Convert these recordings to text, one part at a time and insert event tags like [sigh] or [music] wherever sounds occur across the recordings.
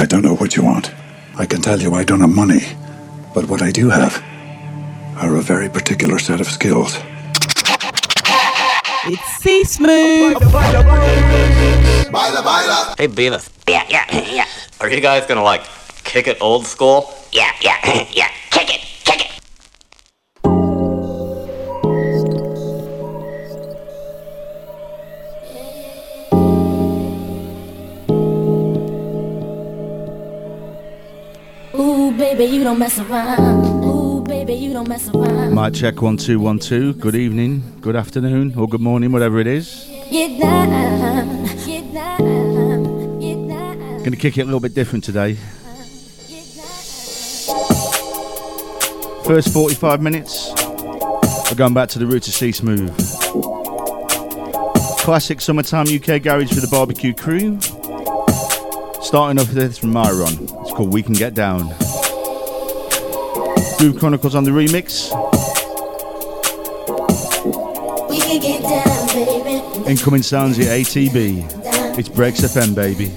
I don't know what you want. I can tell you I don't have money. But what I do have are a very particular set of skills. It's C Smoove. Hey, Beavis. Yeah, yeah, yeah. Are you guys gonna like kick it old school? Yeah, yeah, [laughs] yeah. Baby, you don't mess around. Ooh, baby, you don't mess around. Mic check one two one two. Good evening, good afternoon, or good morning, whatever it is. Get down, get down, get down. Gonna kick it a little bit different today. First 45 minutes, we're going back to the roots of C Smoove. Classic summertime UK garage for the barbecue crew. Starting off with this from Myron. It's called We Can Get Down. Groove Chronicles on the remix. We can get down, baby. Incoming sounds at ATB. It's Breaks FM, baby.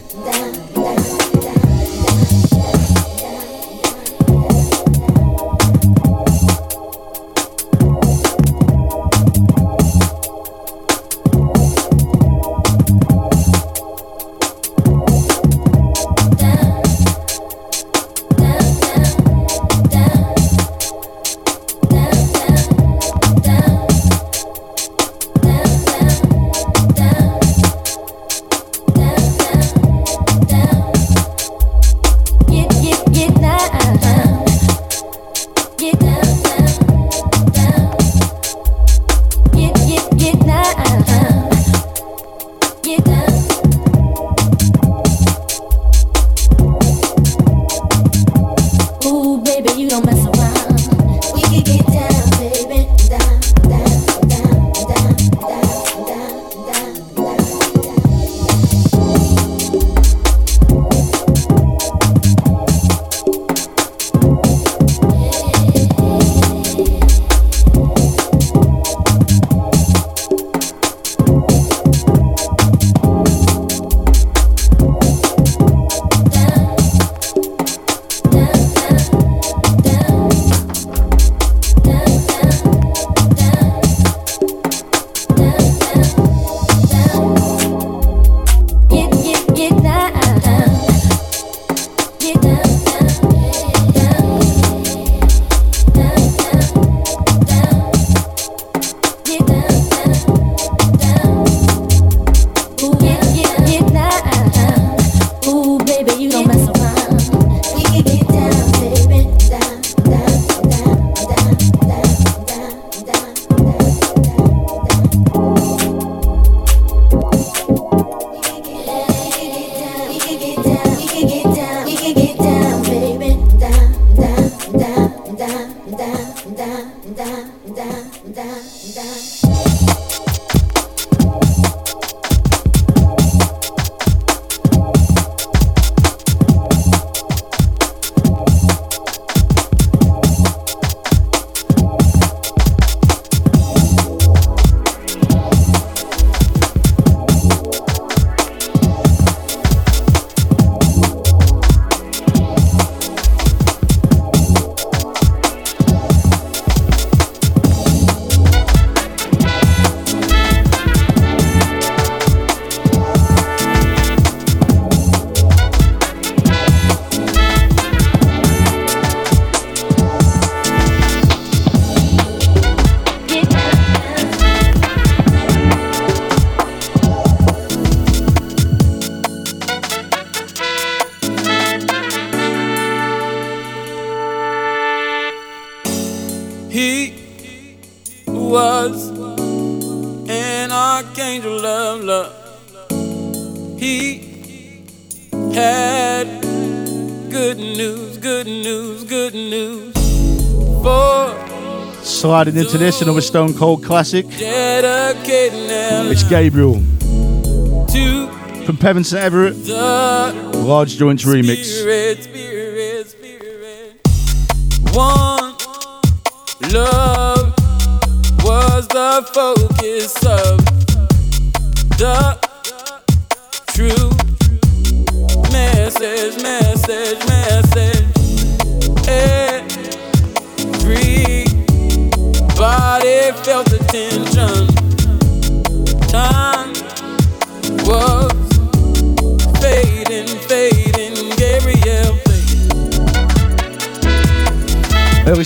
An International with Stone Cold Classic. It's Gabriel from Pevenston Everett, Large Joints Remix.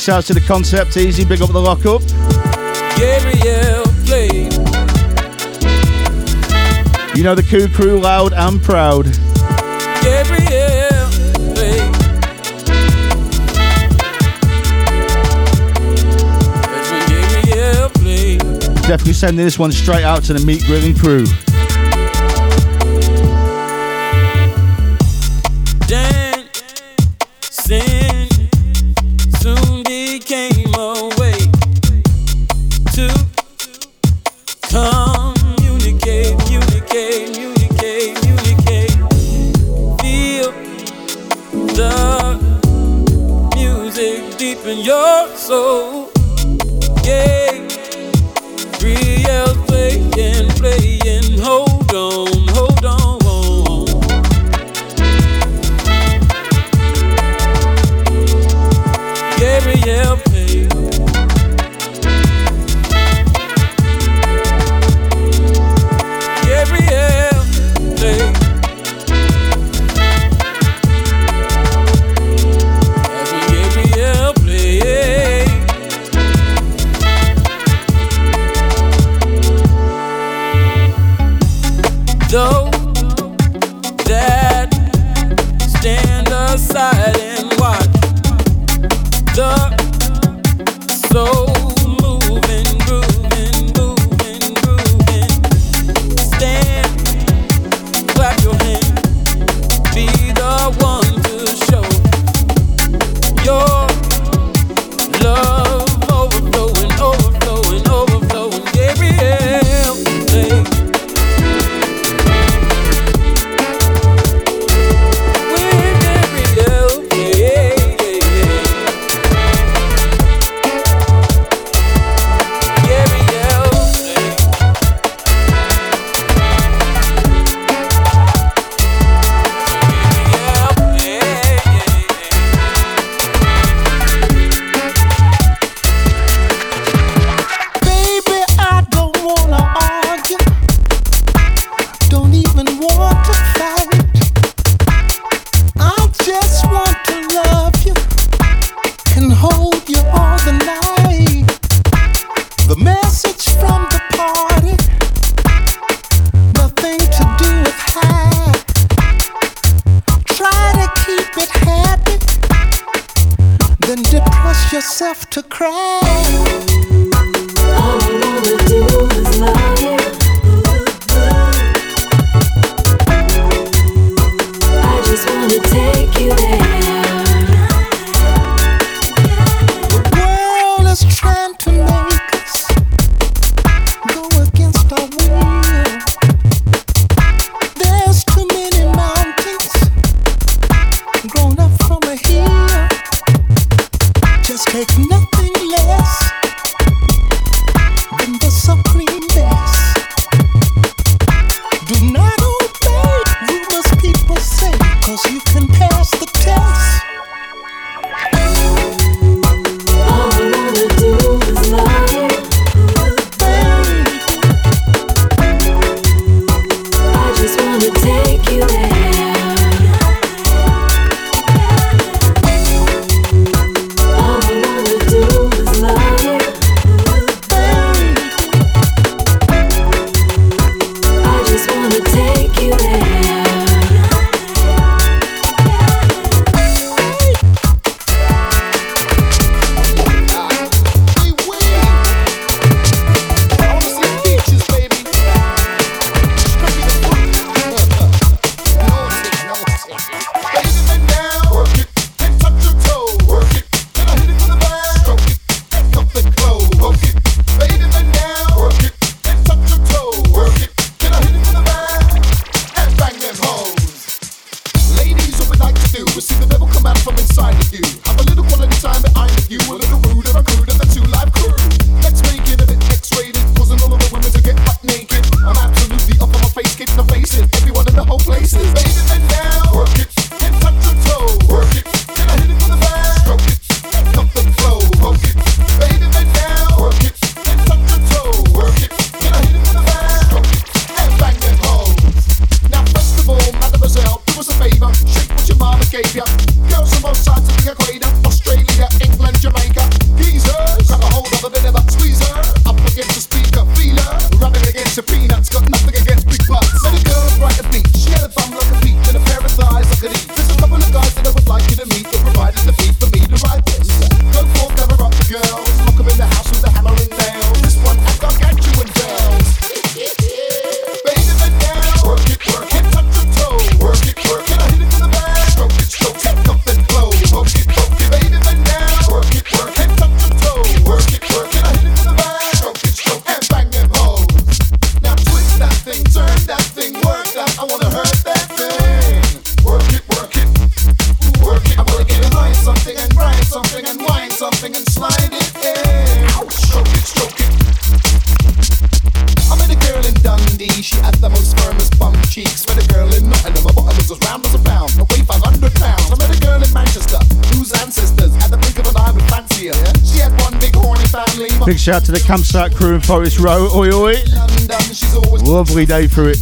shouts to the concept. Easy, big up the lock up. Gabriel. You know the Coup Crew, loud and proud. Gabriel Definitely sending this one straight out to the meat grilling crew. Big shout out to the campsite crew in Forest Row. Oi, oi. Lovely day for it.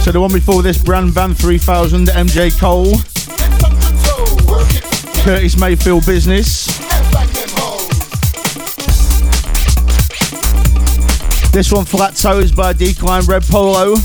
So the one before this, Bran Van 3000, MJ Cole, Curtis Mayfield Business. This one, Flat Toes by Defkline Red Polo.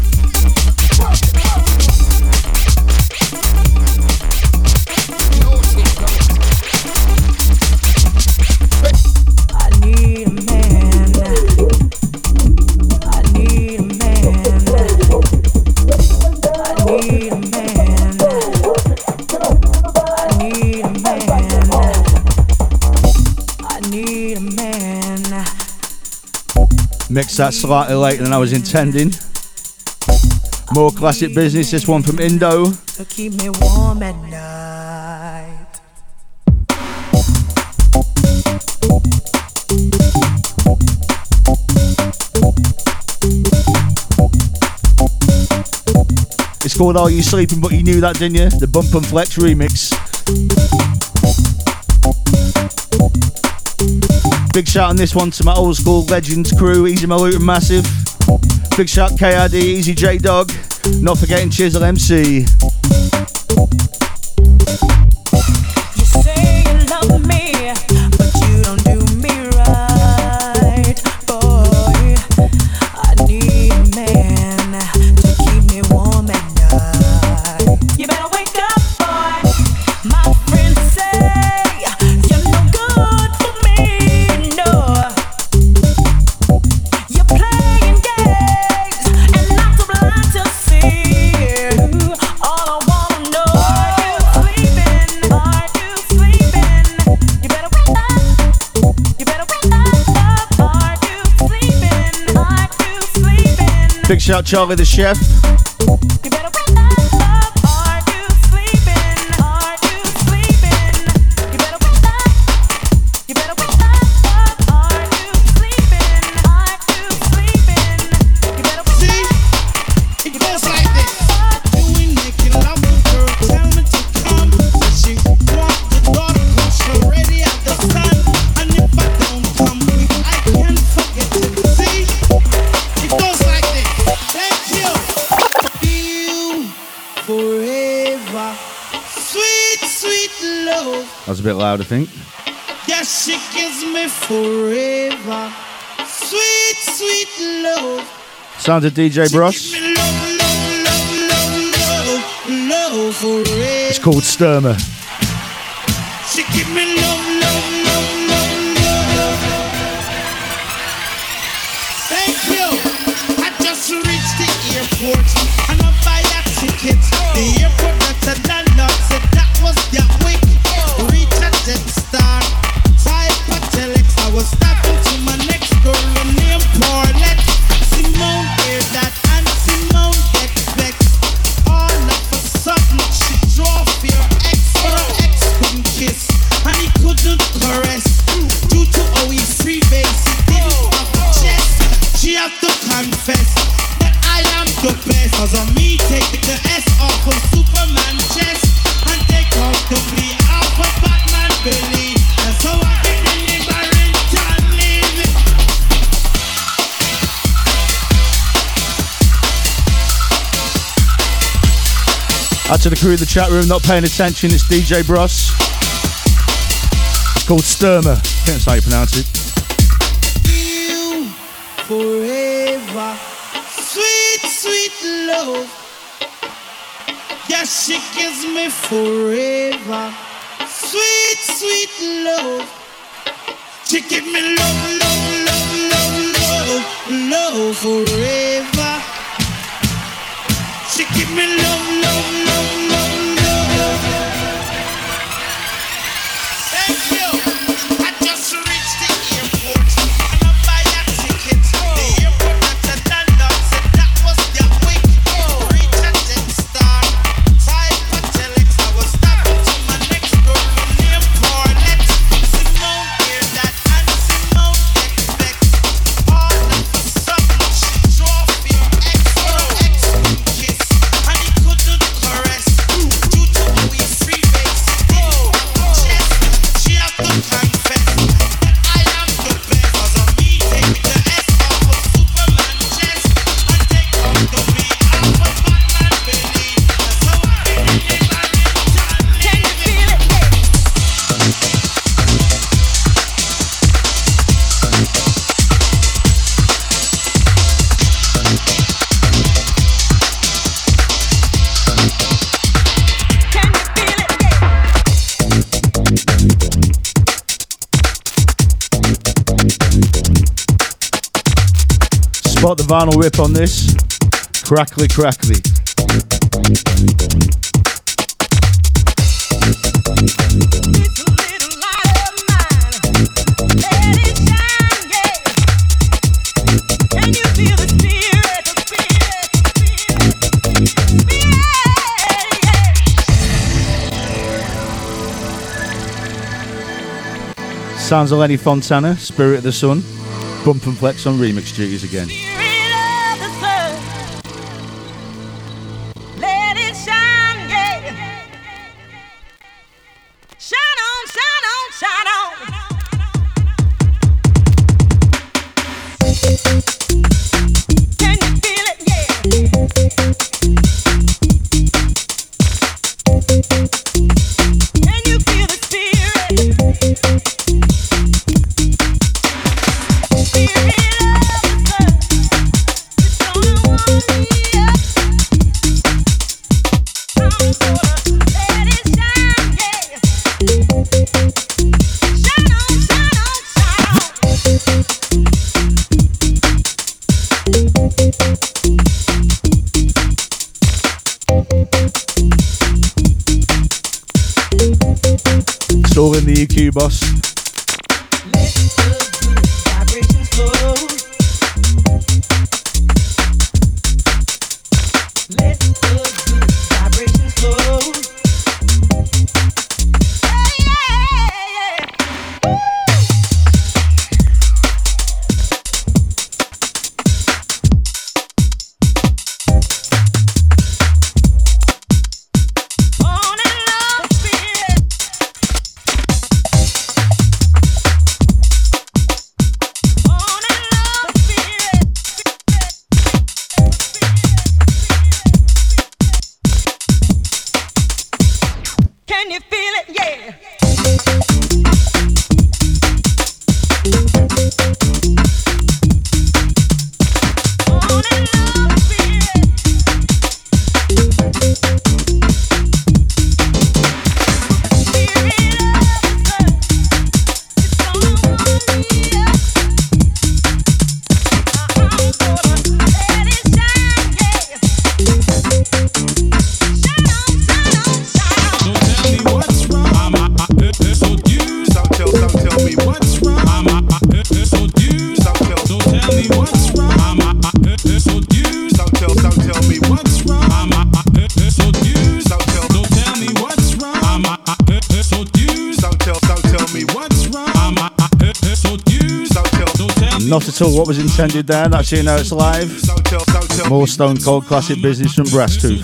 Mixed that slightly later than I was intending. More classic business, this one from Indo. So keep me warm at night. It's called Are You Sleeping But You Knew That, Didn't You? The Bump and Flex remix. Big shout on this one to my old school legends crew, Easy Maloot and Massive. Big shout KID, Easy J Dog. Not forgetting Chisel MC. Big shout Charlie the Chef. That was a bit loud, I think. Yeah, she gives me forever. Sweet, sweet love. Sounds of DJ Bross. It's called Stherma. She give me love, love, love, love, love. Thank you. I just reached the airport and I buy a ticket. The airport that's a landlord said that was the way. to the crew in the chat room not paying attention. It's DJ Bross. It's called Stherma. I think that's how you pronounce it. You forever, sweet, sweet love. Yeah, she gives me forever, sweet, sweet love. She gives me love, love, love, love, love, love forever. She give me love, love, love. final rip on this. Crackly, crackly. Sounds of Lenny Fontana, Spirit of the Sun, Bump and Flex on remix duties again. what was intended there. That's you now it's live. More Stone Cold classic business from Brasstooth.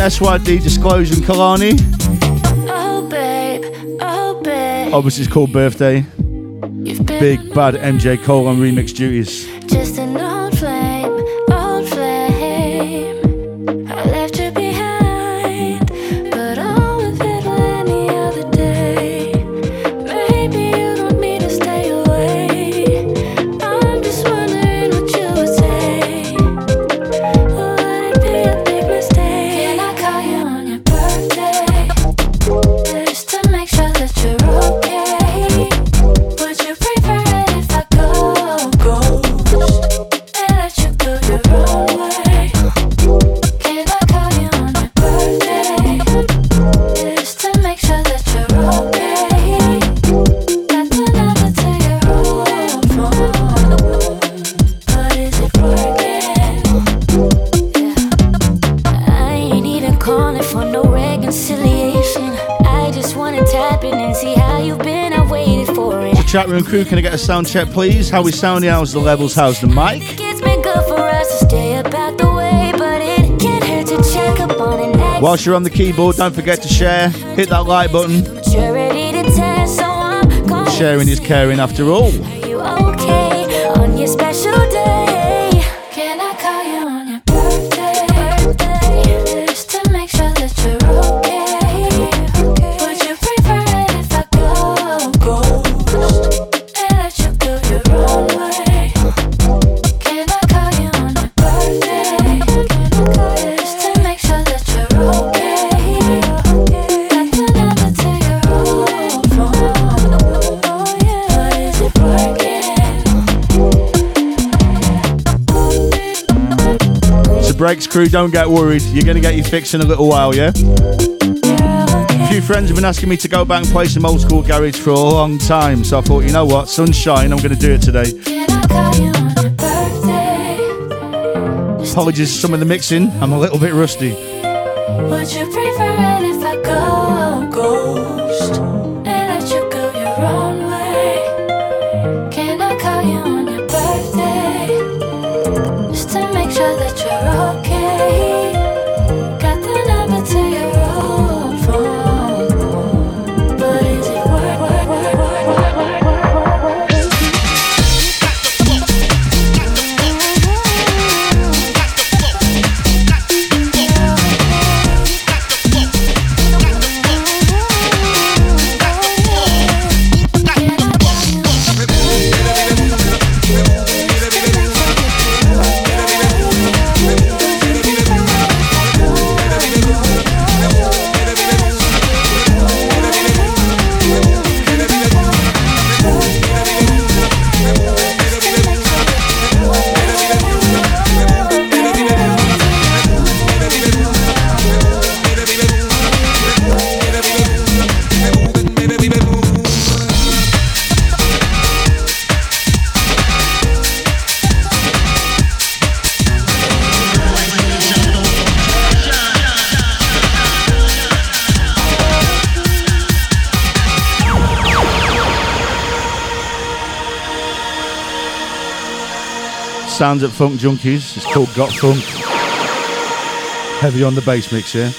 That's right, the Disclosure and Kehlani. Oh, babe, oh, babe. Obviously, it's called Birthday. Big bad MJ Cole on remix duties. room crew, can I get a sound check, please? How we sounding? How's the levels? How's the mic? The way, Whilst you're on the keyboard, don't forget to share. Hit that like button. Sharing is caring after all. crew, don't get worried. You're going to get your fix in a little while, yeah? A few friends have been asking me to go back and play some old school garage for a long time, so I thought, you know what, sunshine, I'm going to do it today. Apologies for some of the mixing, I'm a little bit rusty. Sounds at Funk Junkies. It's called Got Funk. Heavy on the bass mix, yeah.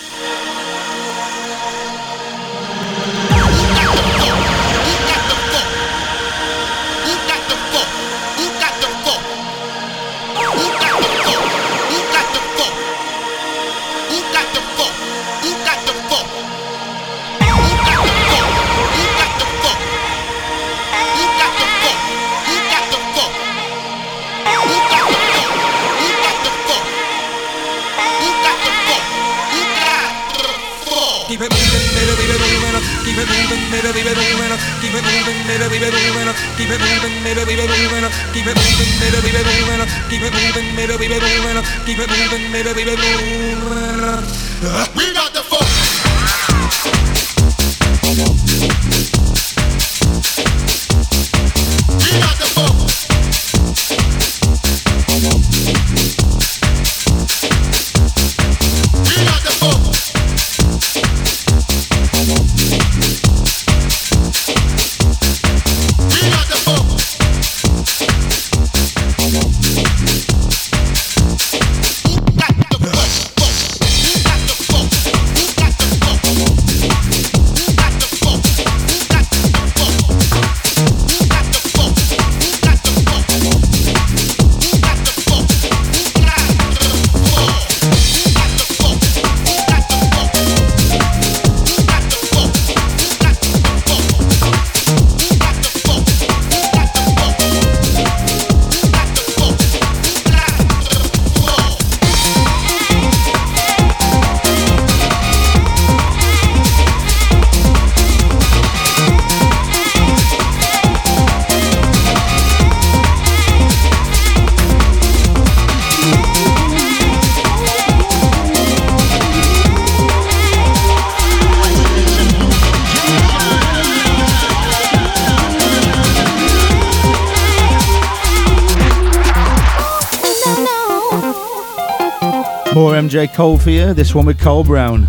Cole for you. This one with Cole Brown.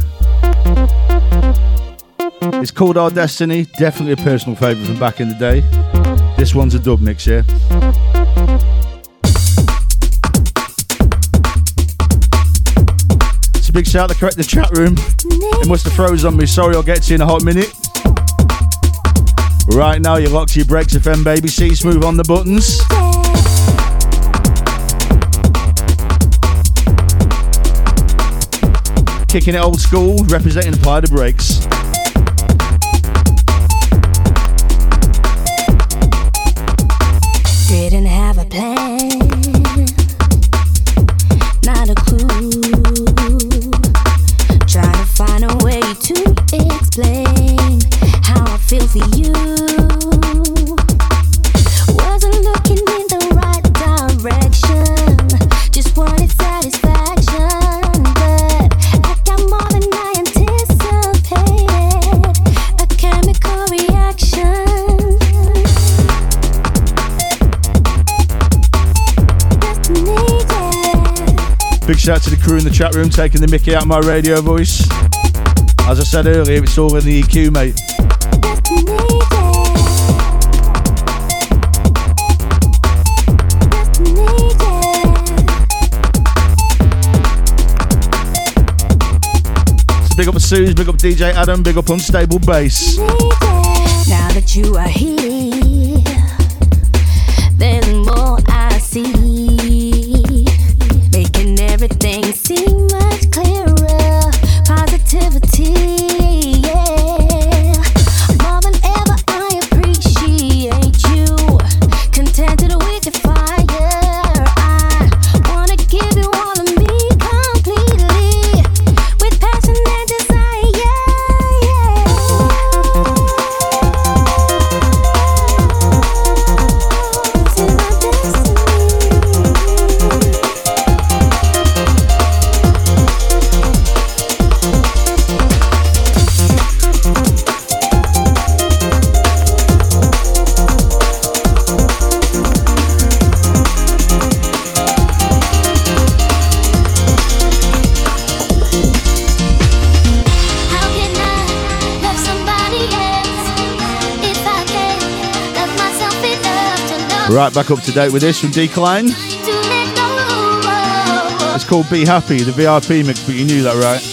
It's called Our Destiny. Definitely a personal favourite from back in the day. This one's a dub mix, yeah. It's a big shout out to correct the chat room. It must have froze on me. Sorry, I'll get to you in a hot minute. Right now, you're locked to your Breaks FM, baby. C Smoove on the buttons. Kicking it old school, representing Apply the Breaks. Shout out to the crew in the chat room taking the mickey out of my radio voice. As I said earlier, it's all in the EQ, mate. So big up Suze, big up DJ Adam, big up Unstable Bass. Now that you are here, right back up to date with this from Deekline. It's called Be Happy, the VIP mix, but you knew that, right?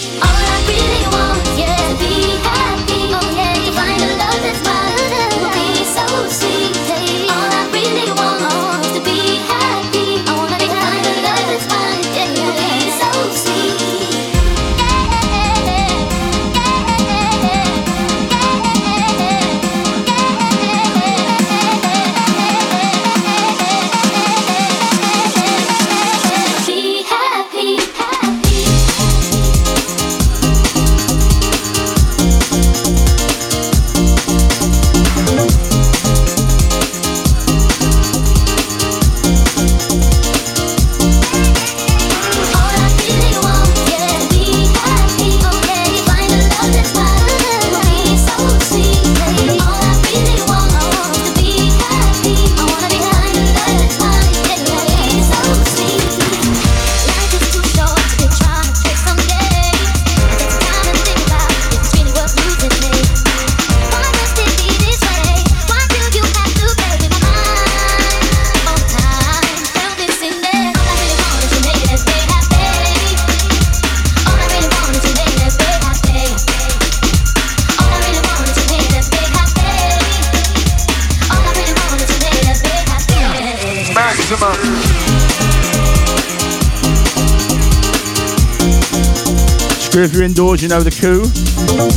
Screw if you're indoors, you know the coup.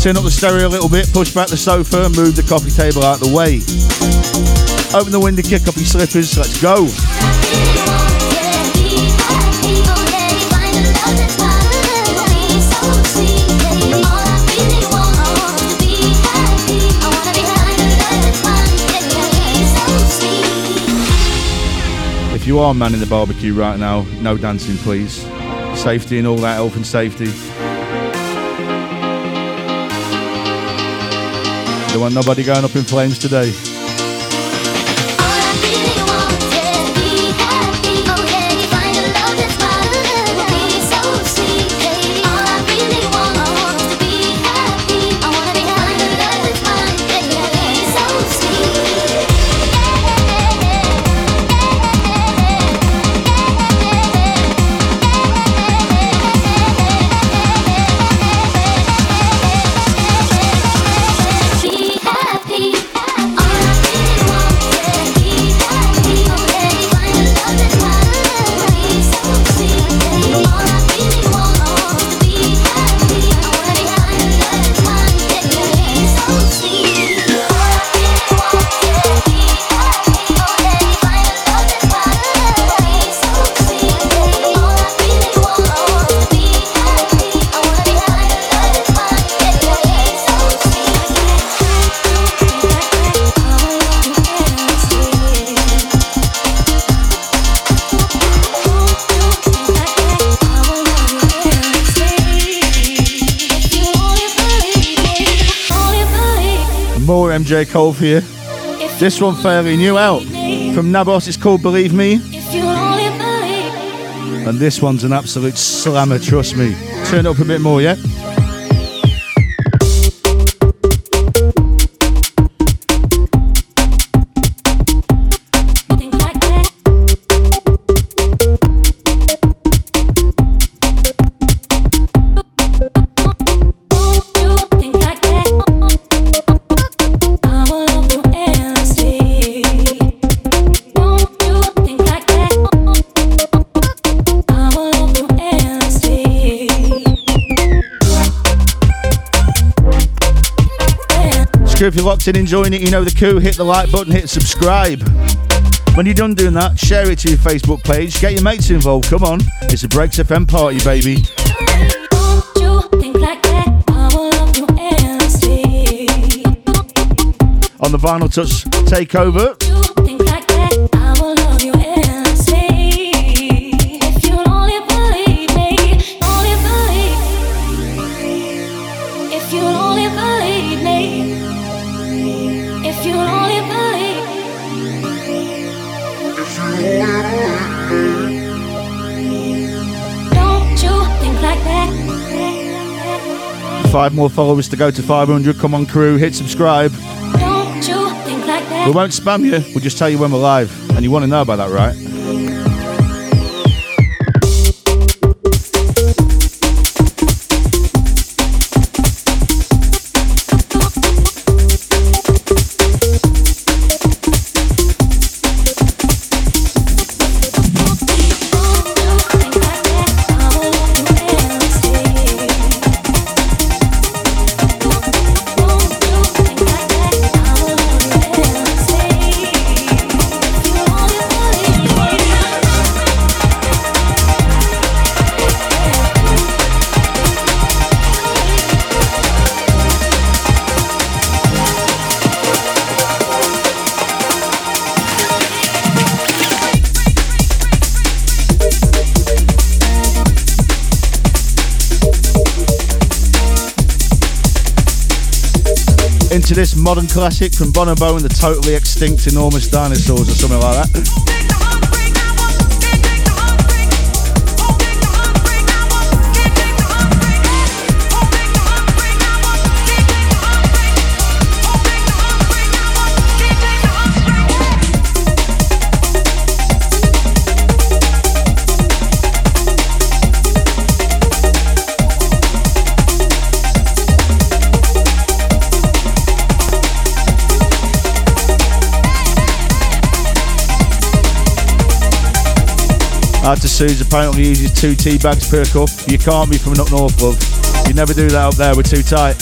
Turn up the stereo a little bit, push back the sofa, move the coffee table out of the way. Open the window, kick up your slippers, let's go. You are manning the barbecue right now, no dancing, please. Safety and all that, health and safety. Don't want nobody going up in flames today. MJ Cole you. This one fairly new out from Navos. It's called Believe Me. And this one's an absolute slammer, trust me. Turn it up a bit more, yeah? You're locked in enjoying it, you know the coup. Hit the like button, hit subscribe. When you're done doing that, share it to your Facebook page. Get your mates involved. Come on. It's a Breaks FM party, baby. On the Vinyl Touch takeover. Five more followers to go to 500. Come on, crew. Hit subscribe. Don't you think like that? We won't spam you. We'll just tell you when we're live. And you want to know about that, right? Into this modern classic from Bonobo and the totally extinct enormous dinosaurs or something like that. Out to Suze apparently uses two tea bags per cup. You can't be from up north, love. You never do that up there, we're too tight.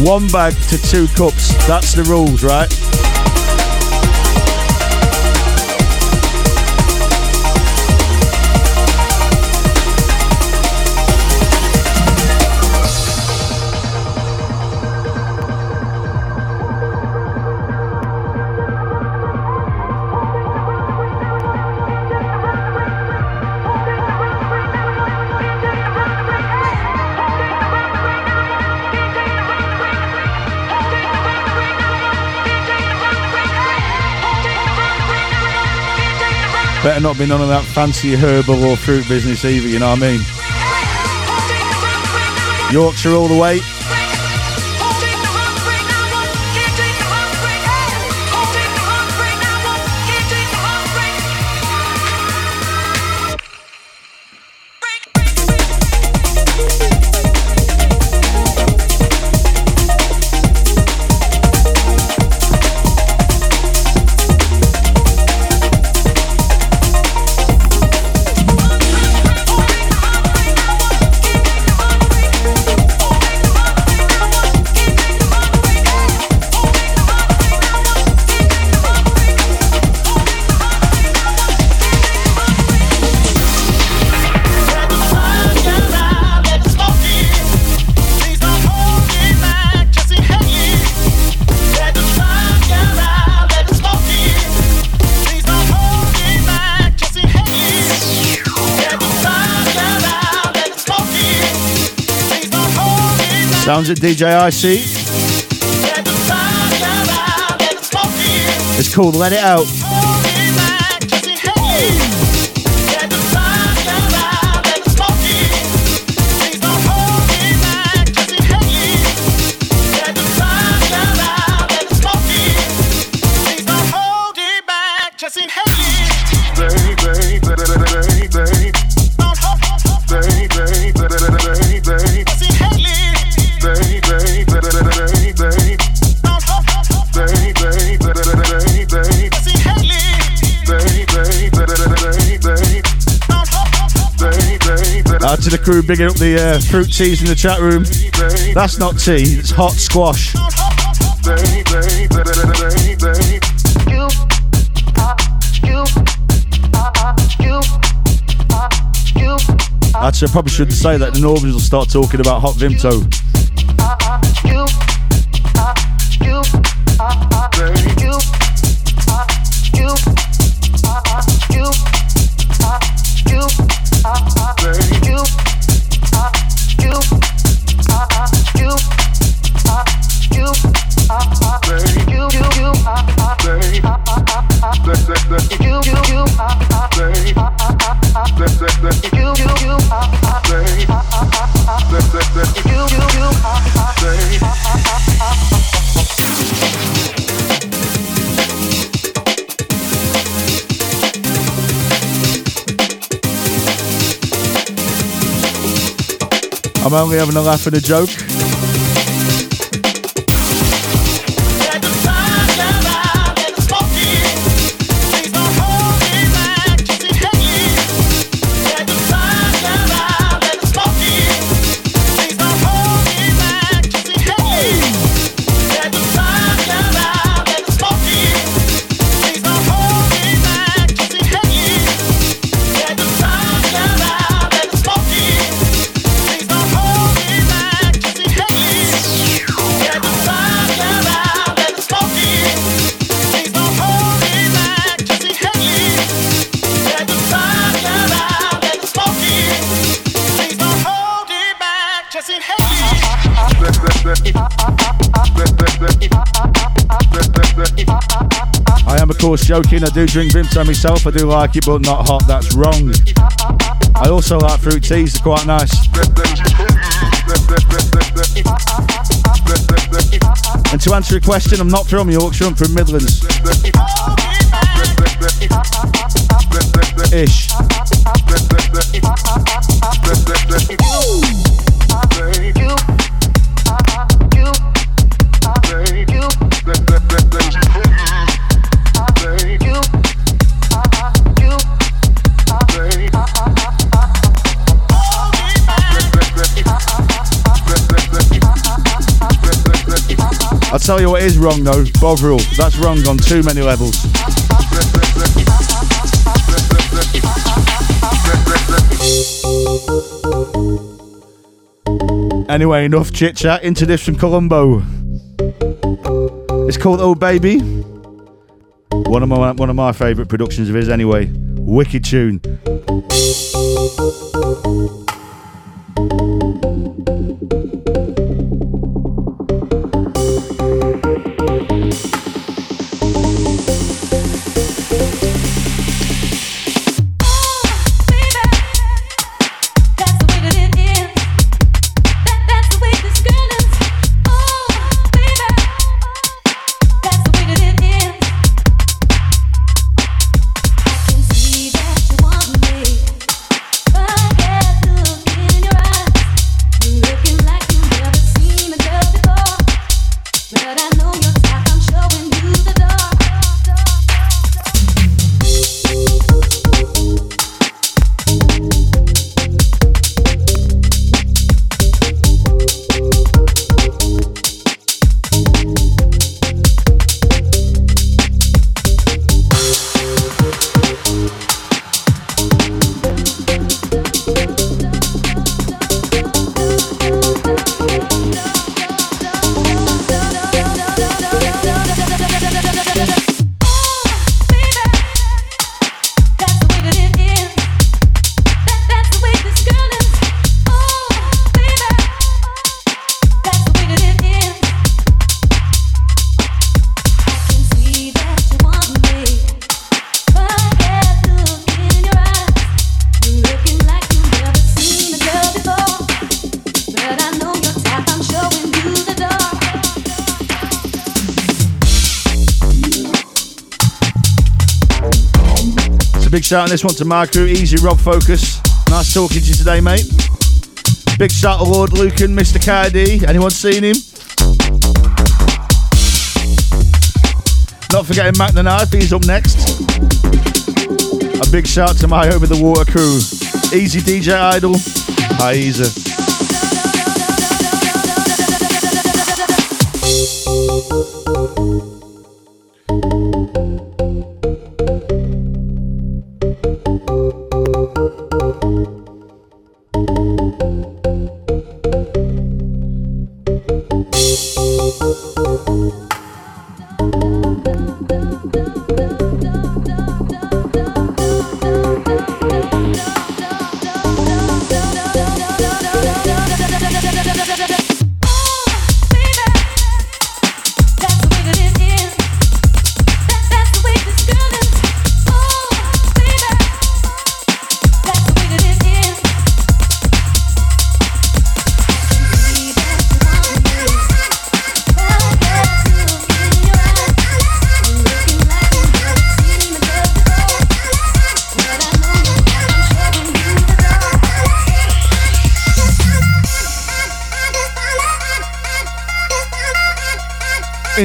One bag to two cups. That's the rules, right? Better not be none of that fancy herbal or fruit business either, you know what I mean? Yorkshire all the way. Sounds at DJ Icey. It's called Let It Out. The crew, bigging up the uh, fruit teas in the chat room. That's not tea, it's hot squash. Actually, I probably shouldn't say that. The Northerners will start talking about hot Vimto. I'm only having a laugh and a joke. Joking. I do drink Vimto myself. I do like it, but not hot. That's wrong. I also like fruit teas. They're quite nice. And to answer your question, I'm not from Yorkshire. I'm from Midlands. Ish. Tell you what is wrong though, Bovril. That's wrong on too many levels. Anyway, enough chit chat. Into this from Colombo. It's called Oh Baby. One of my one of my favourite productions of his anyway. Wicked tune. Shout on this one to crew, Easy Rob Focus. Nice talking to you today, mate. Big shout to Lord Lucan, Mr. KD. Anyone seen him? Not forgetting Mac Knife, he's up next. A big shout to my Over the Water crew. Easy DJ Idol. Hi, Easy.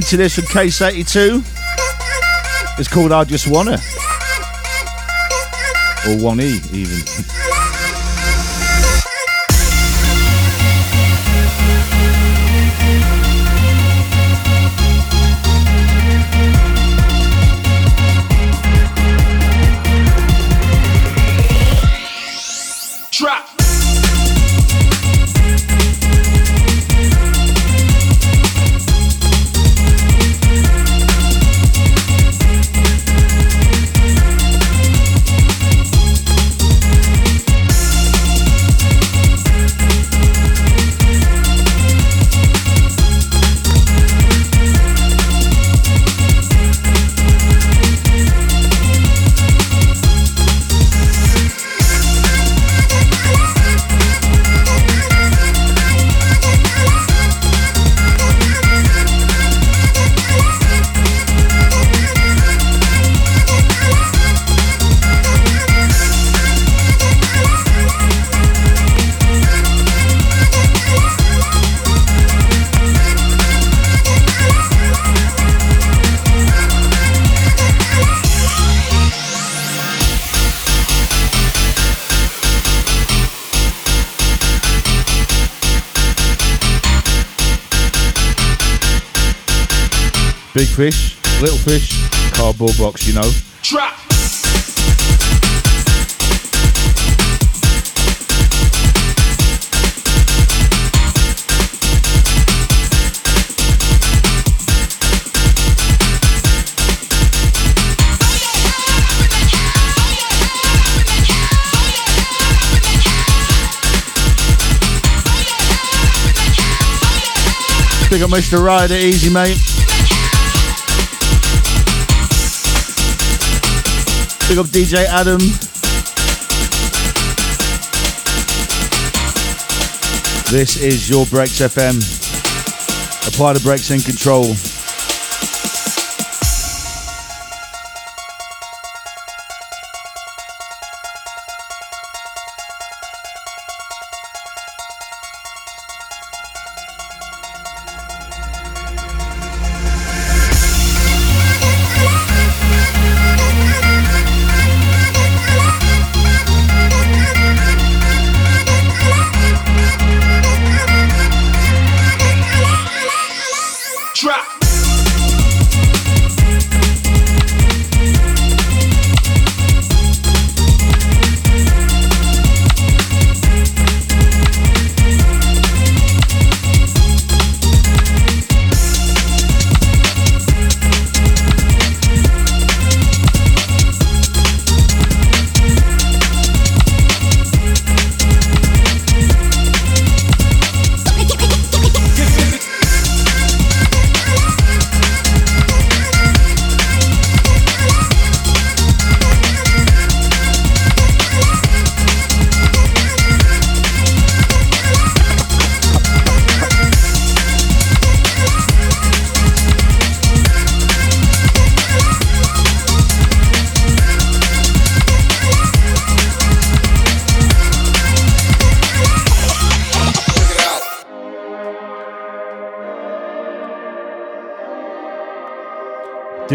Into this from Case 82. It's called I Just Wanna. Or 1E, even. Trap. Fish, Little Fish, Cardboard Box, you know. Trap! Big up Mr. Rider, easy mate. Big up DJ Adam. This is your Breaks FM, Apply the brakes Breaks in Control.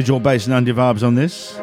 individual bass and Andy Vibes on this.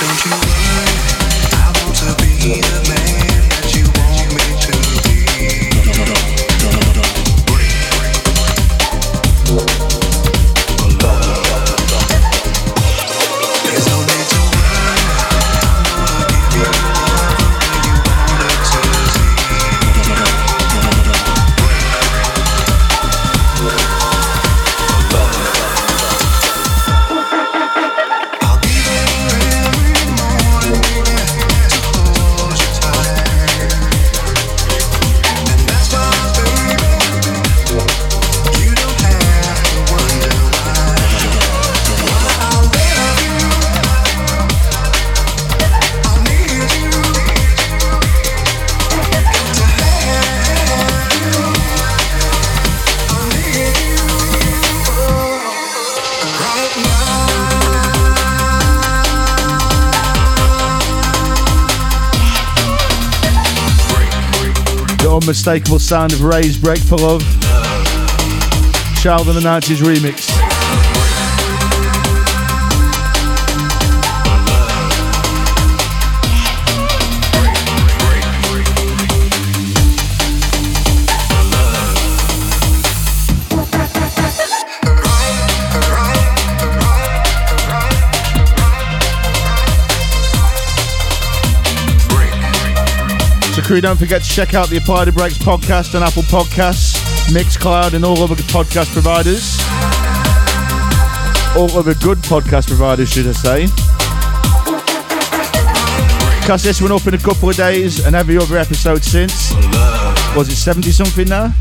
don't you worry, I want to be the unmistakable sound of Raze Break for Love. Child of the 90s remix. Crew, don't forget to check out the Apply the Breaks podcast on Apple Podcasts, Mixcloud, and all other podcast providers. All other good podcast providers, should I say. Cast this one up in a couple of days and every other episode since. Was it 70 something now?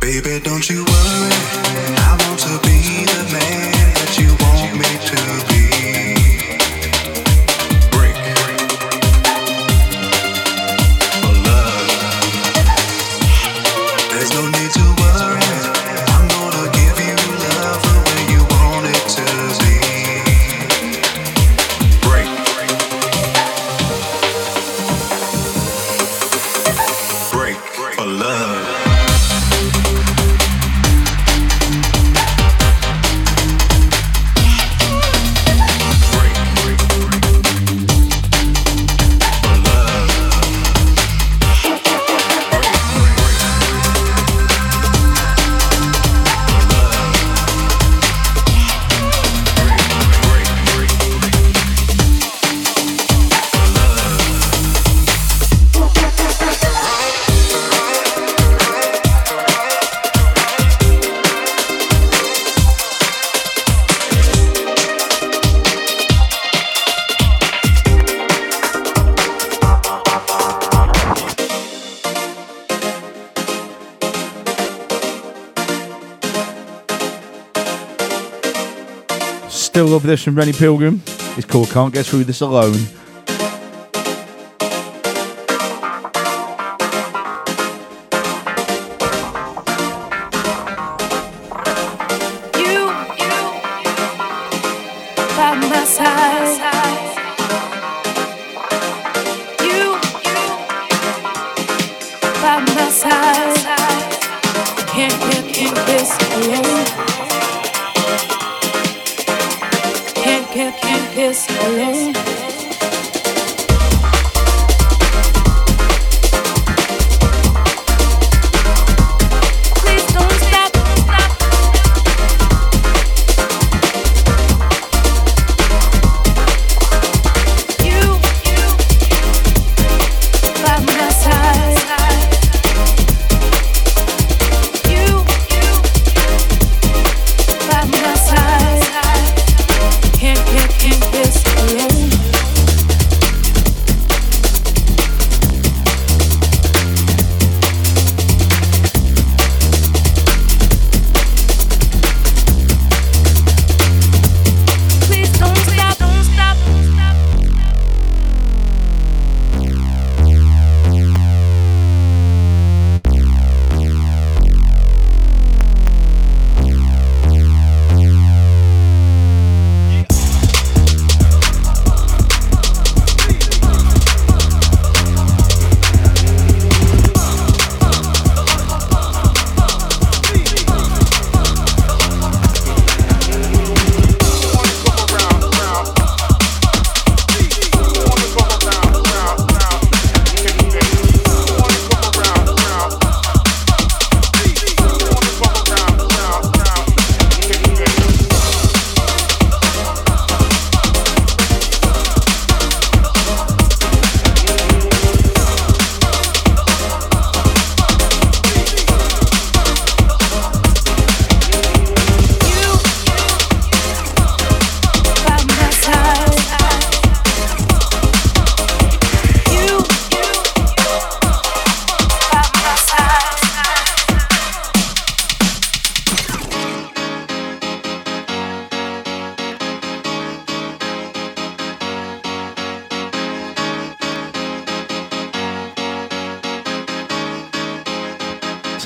Baby, don't you worry. This from Rennie Pilgrem. It's called Can't Get Through This Alone.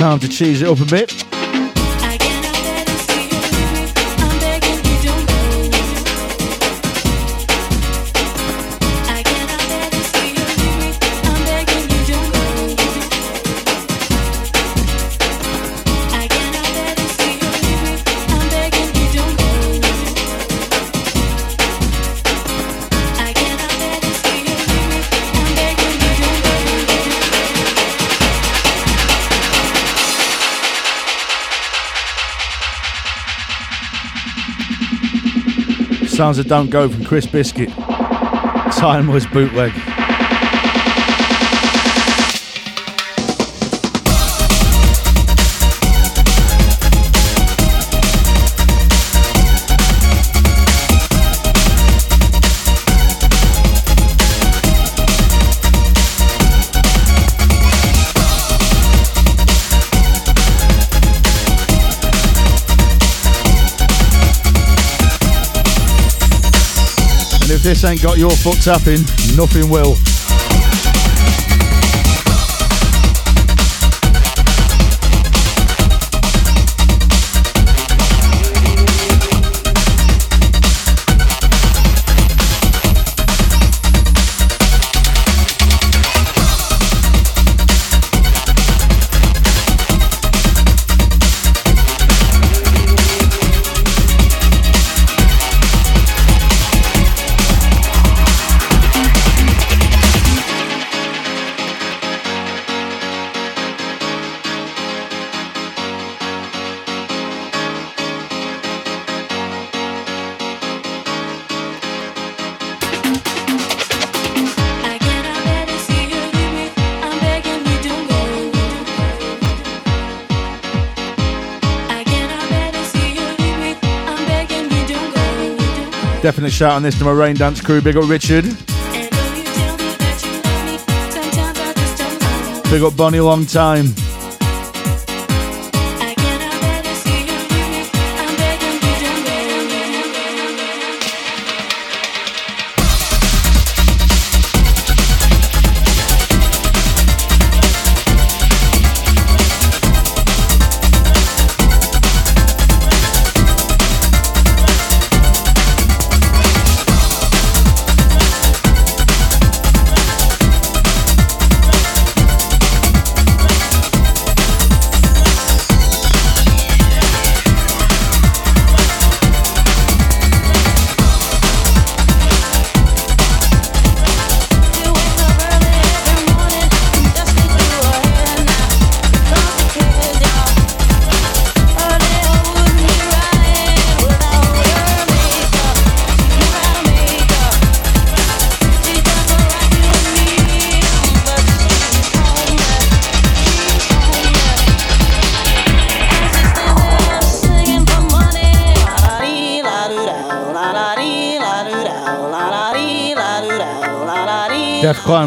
Time to cheese it up a bit. Sounds of Don't Go from Crisp Biscuit. Time Timeless bootleg. This ain't got your foot tapping, nothing will. Shout on this to my rain dance crew. Big up Richard. Big up Bonnie, long time.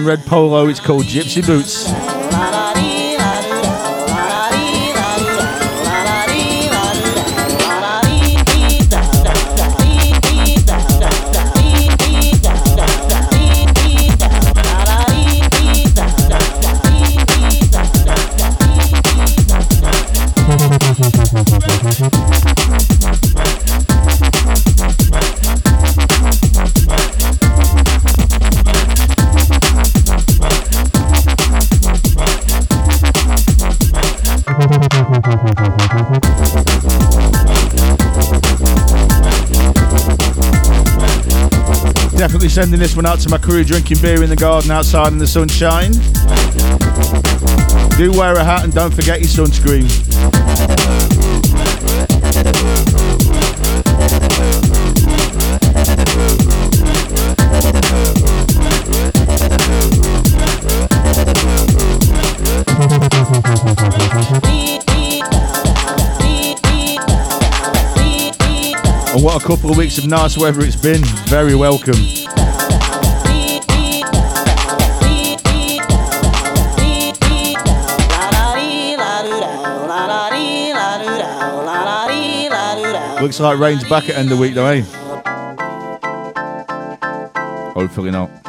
Red Polo. It's called Gypsy Boots. Sending this one out to my crew drinking beer in the garden outside in the sunshine. Do wear a hat and don't forget your sunscreen. And what a couple of weeks of nice weather it's been. Very welcome. Looks like rain's back at end of the week though, eh? Hopefully not.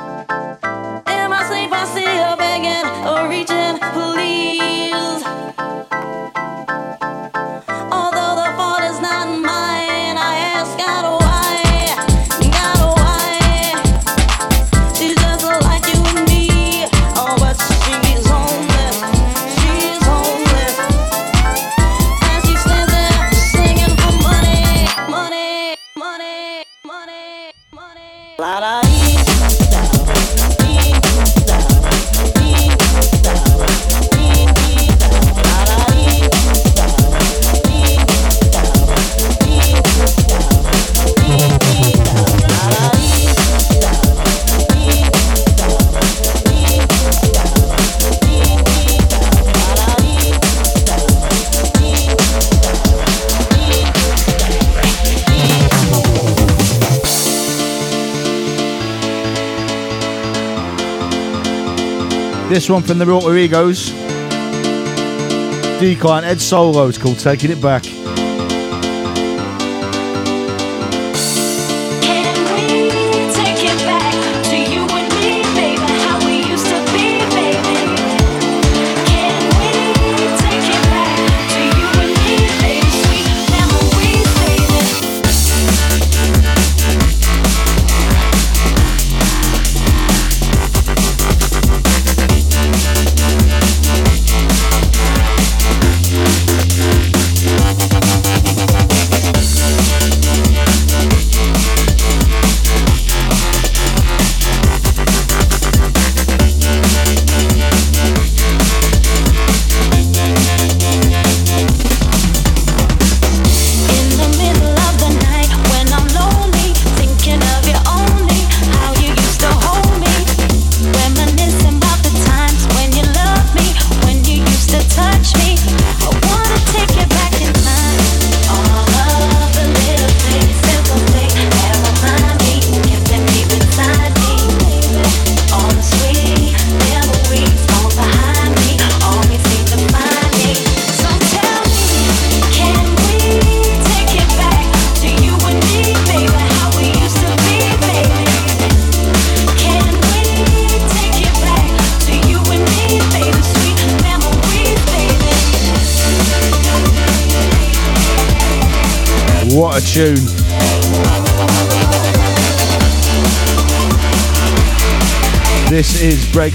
This one from the Alter Egos. Defkline Ed Solo. It's called Taking It Back.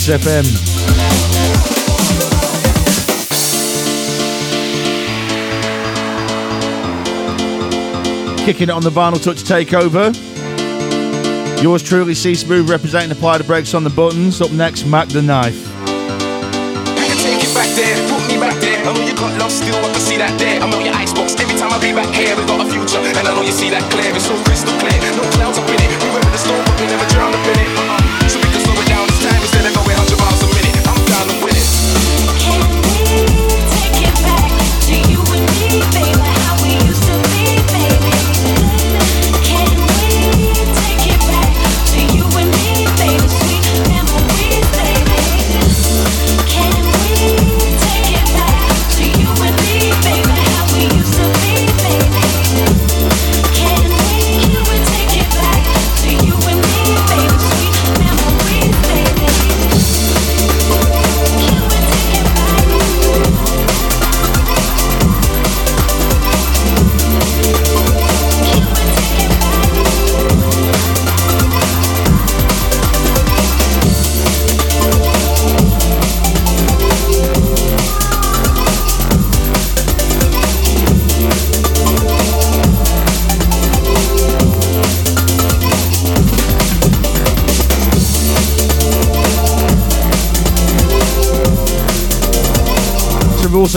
FM. Kicking it on the Vinyl Touch Takeover. Yours truly, C Smoove, representing Apply the Brakes on the buttons. Up next, Mac the Knife. still, I can see that there. I'm on your icebox every time I be back here. We got a future, and I know you see that clear. It's so crystal clear, no clouds up in it. We the storm, but we never drown up in it. Uh-uh.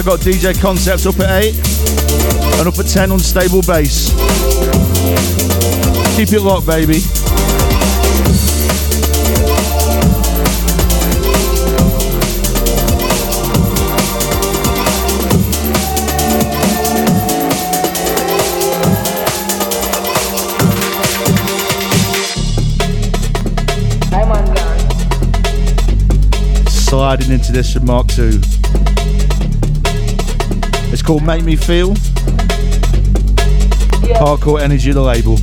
Also got DJ Concepts up at 8 and up at 10 on stable bass. Keep it locked, baby. Sliding into this from MKII. Called Make Me Feel. Hardcore Energy, the label.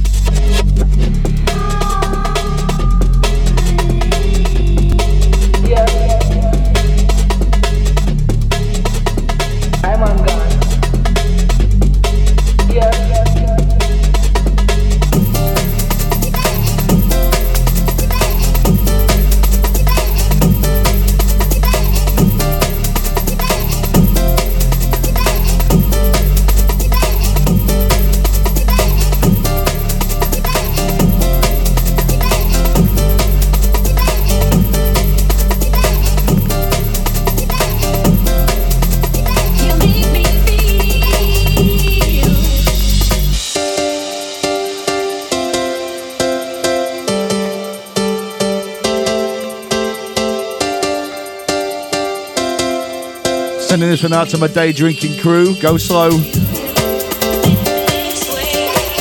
This one out to my day drinking crew. Go slow.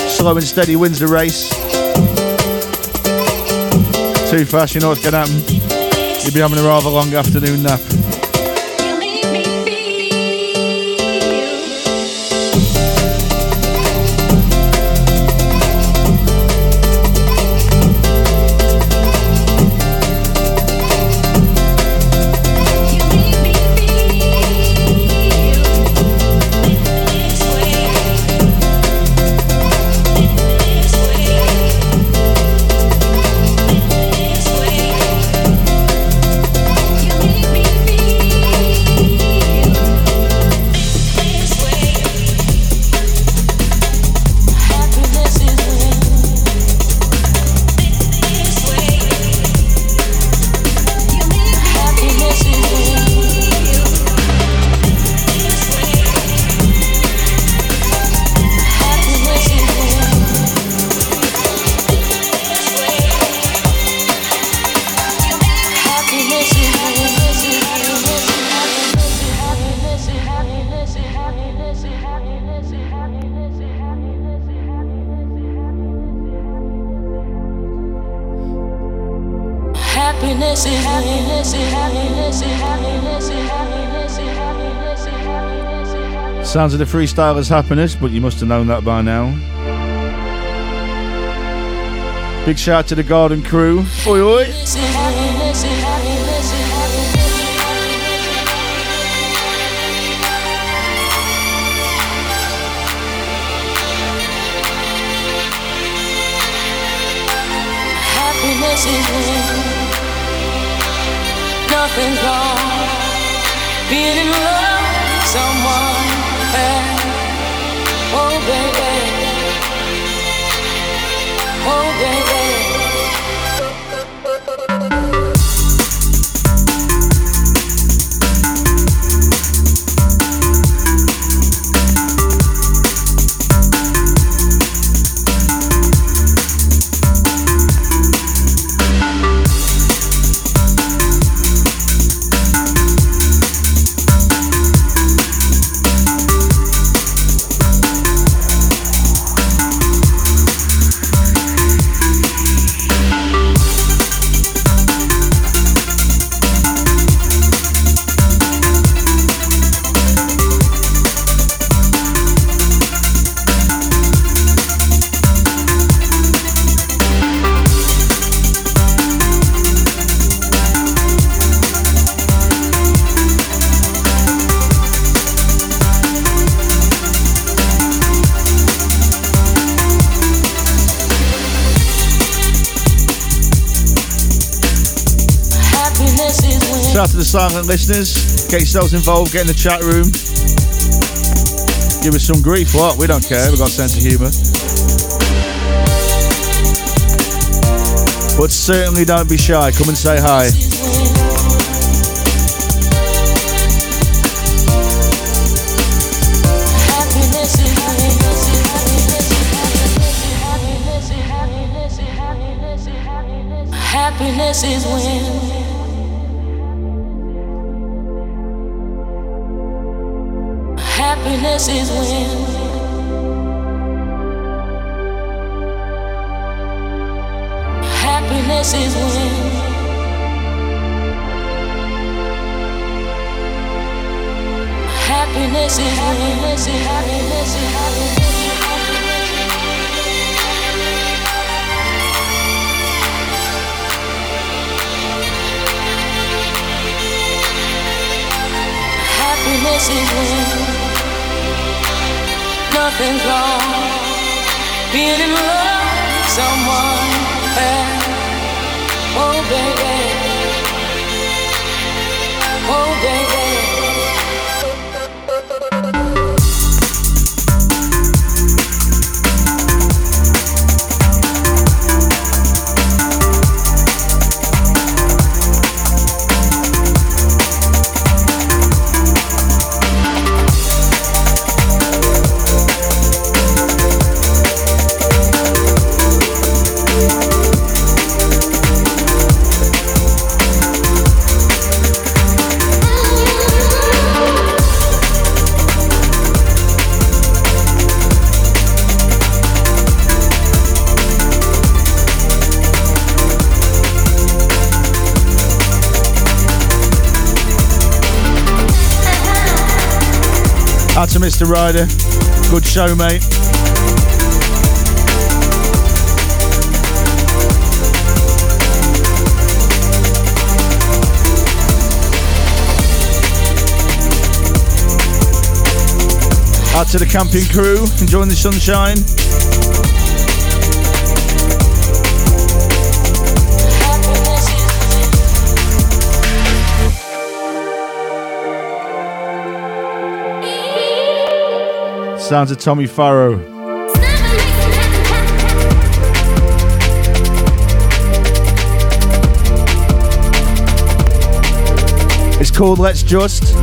Slow and steady wins the race. Too fast, you know what's going to happen. You'll be having a rather long afternoon nap. Sounds of the Freestylers happiness, but you must have known that by now. Big shout to the Garden crew. Oi, oi. Wrong. Being in love with someone out to the silent listeners. Get yourselves involved, get in the chat room. Give us some grief, what? We don't care, we've got a sense of humour. But certainly don't be shy, come and say hi. Happiness is happiness Happiness is when Happiness is when Happiness is happiness. Happiness is when nothing's wrong. Being in love with someone else. Oh baby, oh baby. To Mr. Ryder. Good show, mate. Out to the camping crew, enjoying the sunshine. Sounds of Tommy Farrow. It's called Let's Just.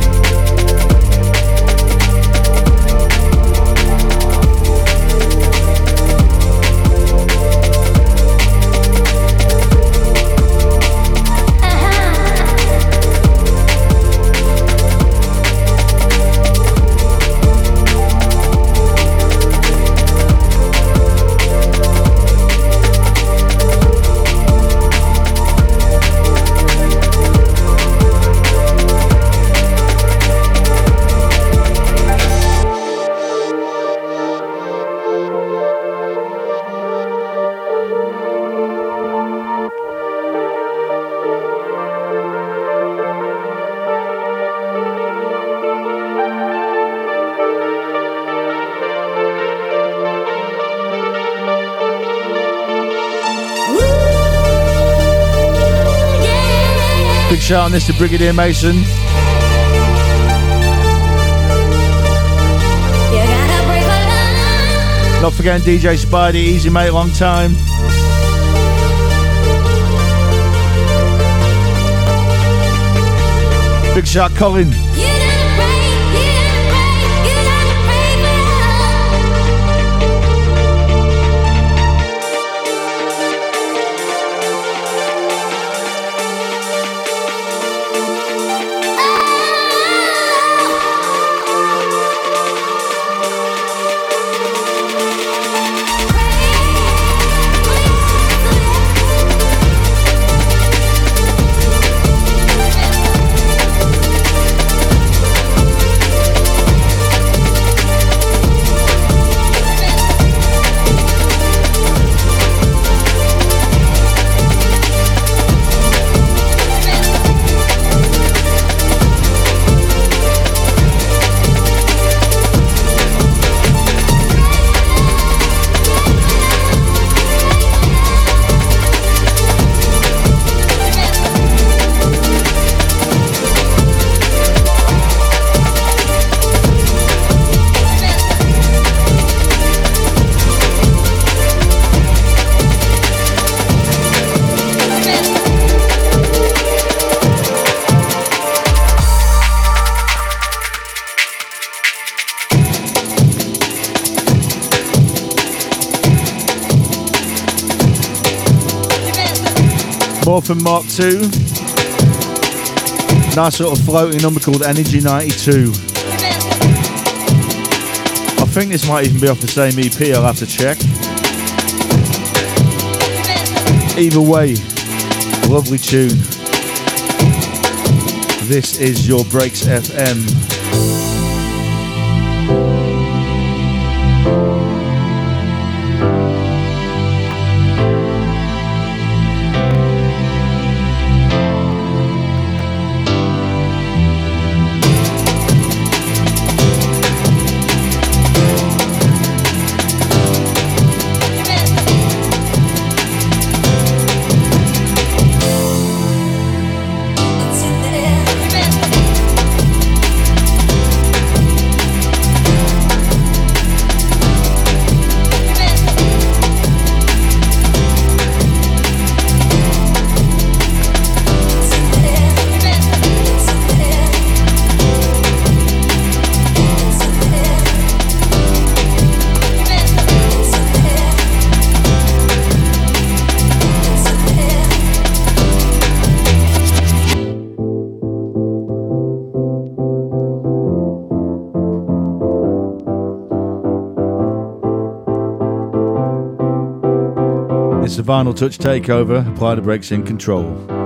Shout on this to Brigadier Mason. Not forgetting DJ Spidey, easy mate, long time. Big shout, Colin. Morphin Mark II. Nice of floating number called Energy 92. I think this might even be off the same EP, I'll have to check. Either way, lovely tune. This is your Breaks FM. Vinyl Touch Takeover. Apply the brakes in control.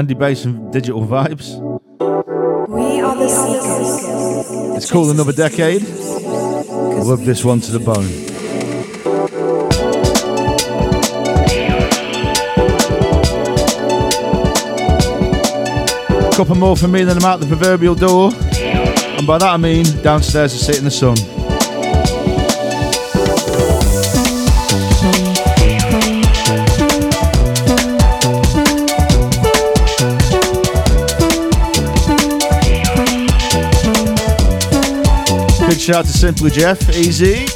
Andy Bass and digital vibes. We are the seekers. It's called Another Decade. I Love this one to the bone. A couple more for me, then I'm out the proverbial door. And by that I mean downstairs to sit in the sun. Shout out to Simply Jeff, Easy.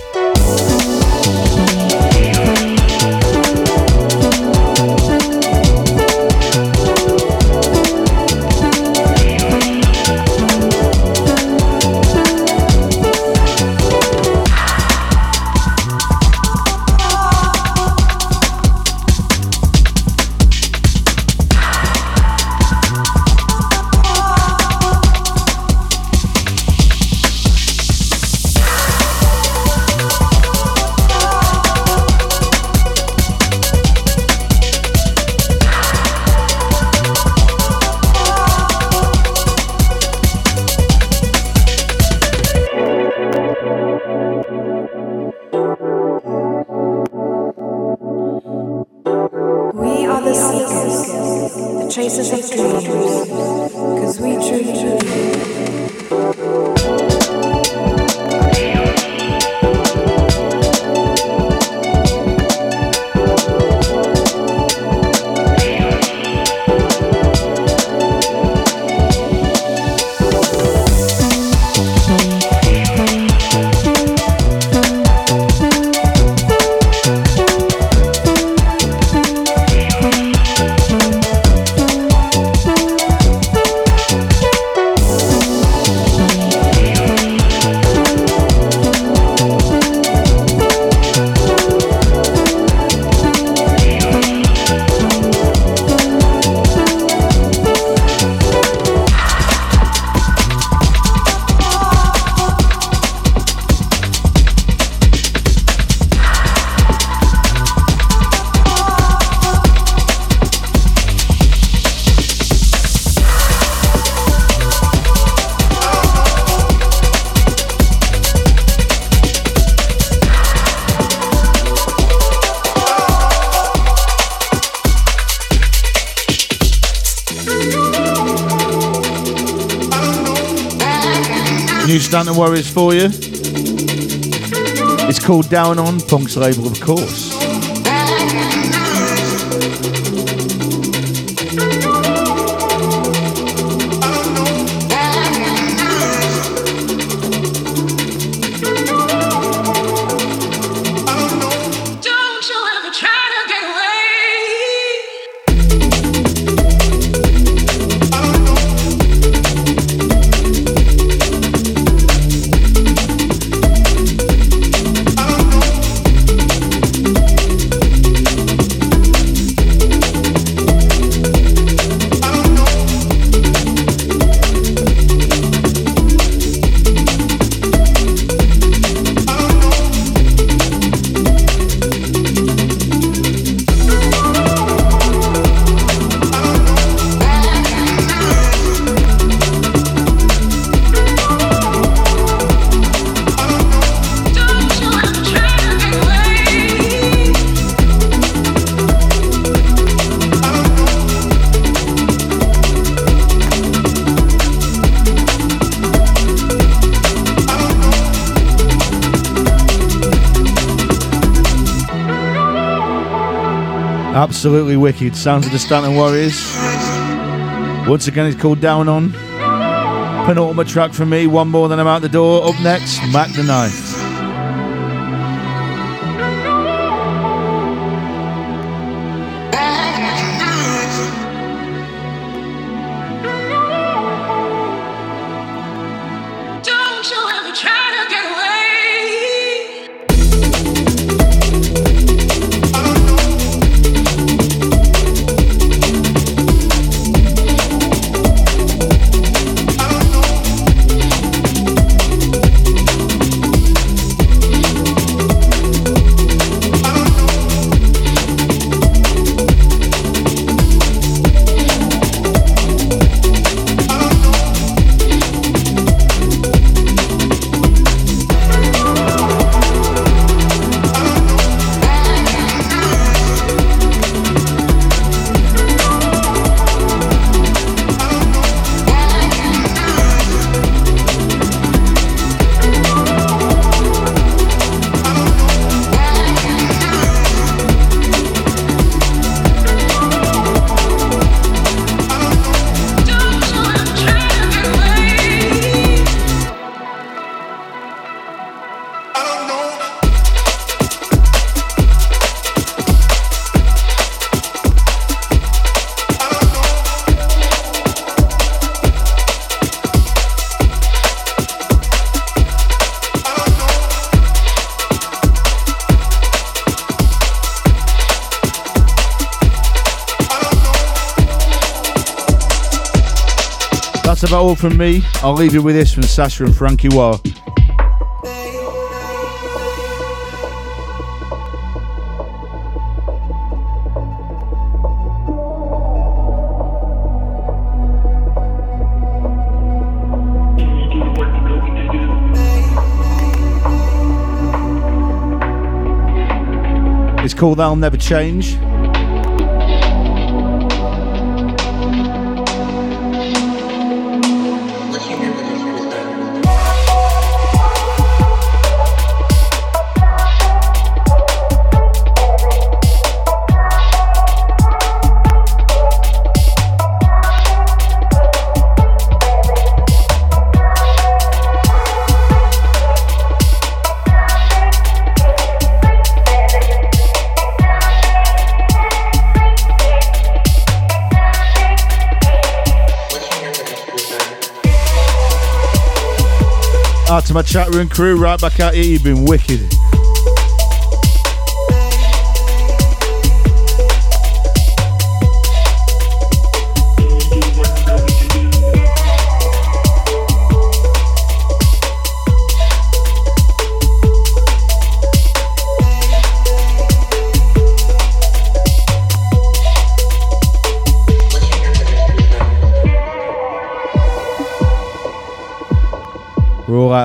Stanton Warriors for you. It's called Down On, Punk's label, of course. Absolutely wicked. Sounds of the Stanton Warriors. Once again, it's called Down On. Penultimate track for me. One more, then I'm out the door. Up next, Mac the Knife. That's about all from me. I'll leave you with this from Sasha and Frankie War. It's called I'll Never Change. My chat room crew, right back at you. You've been wicked.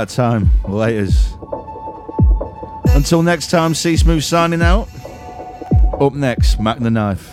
Time. Laters. Until next time, C Smoove signing out. Up next, Mac the Knife.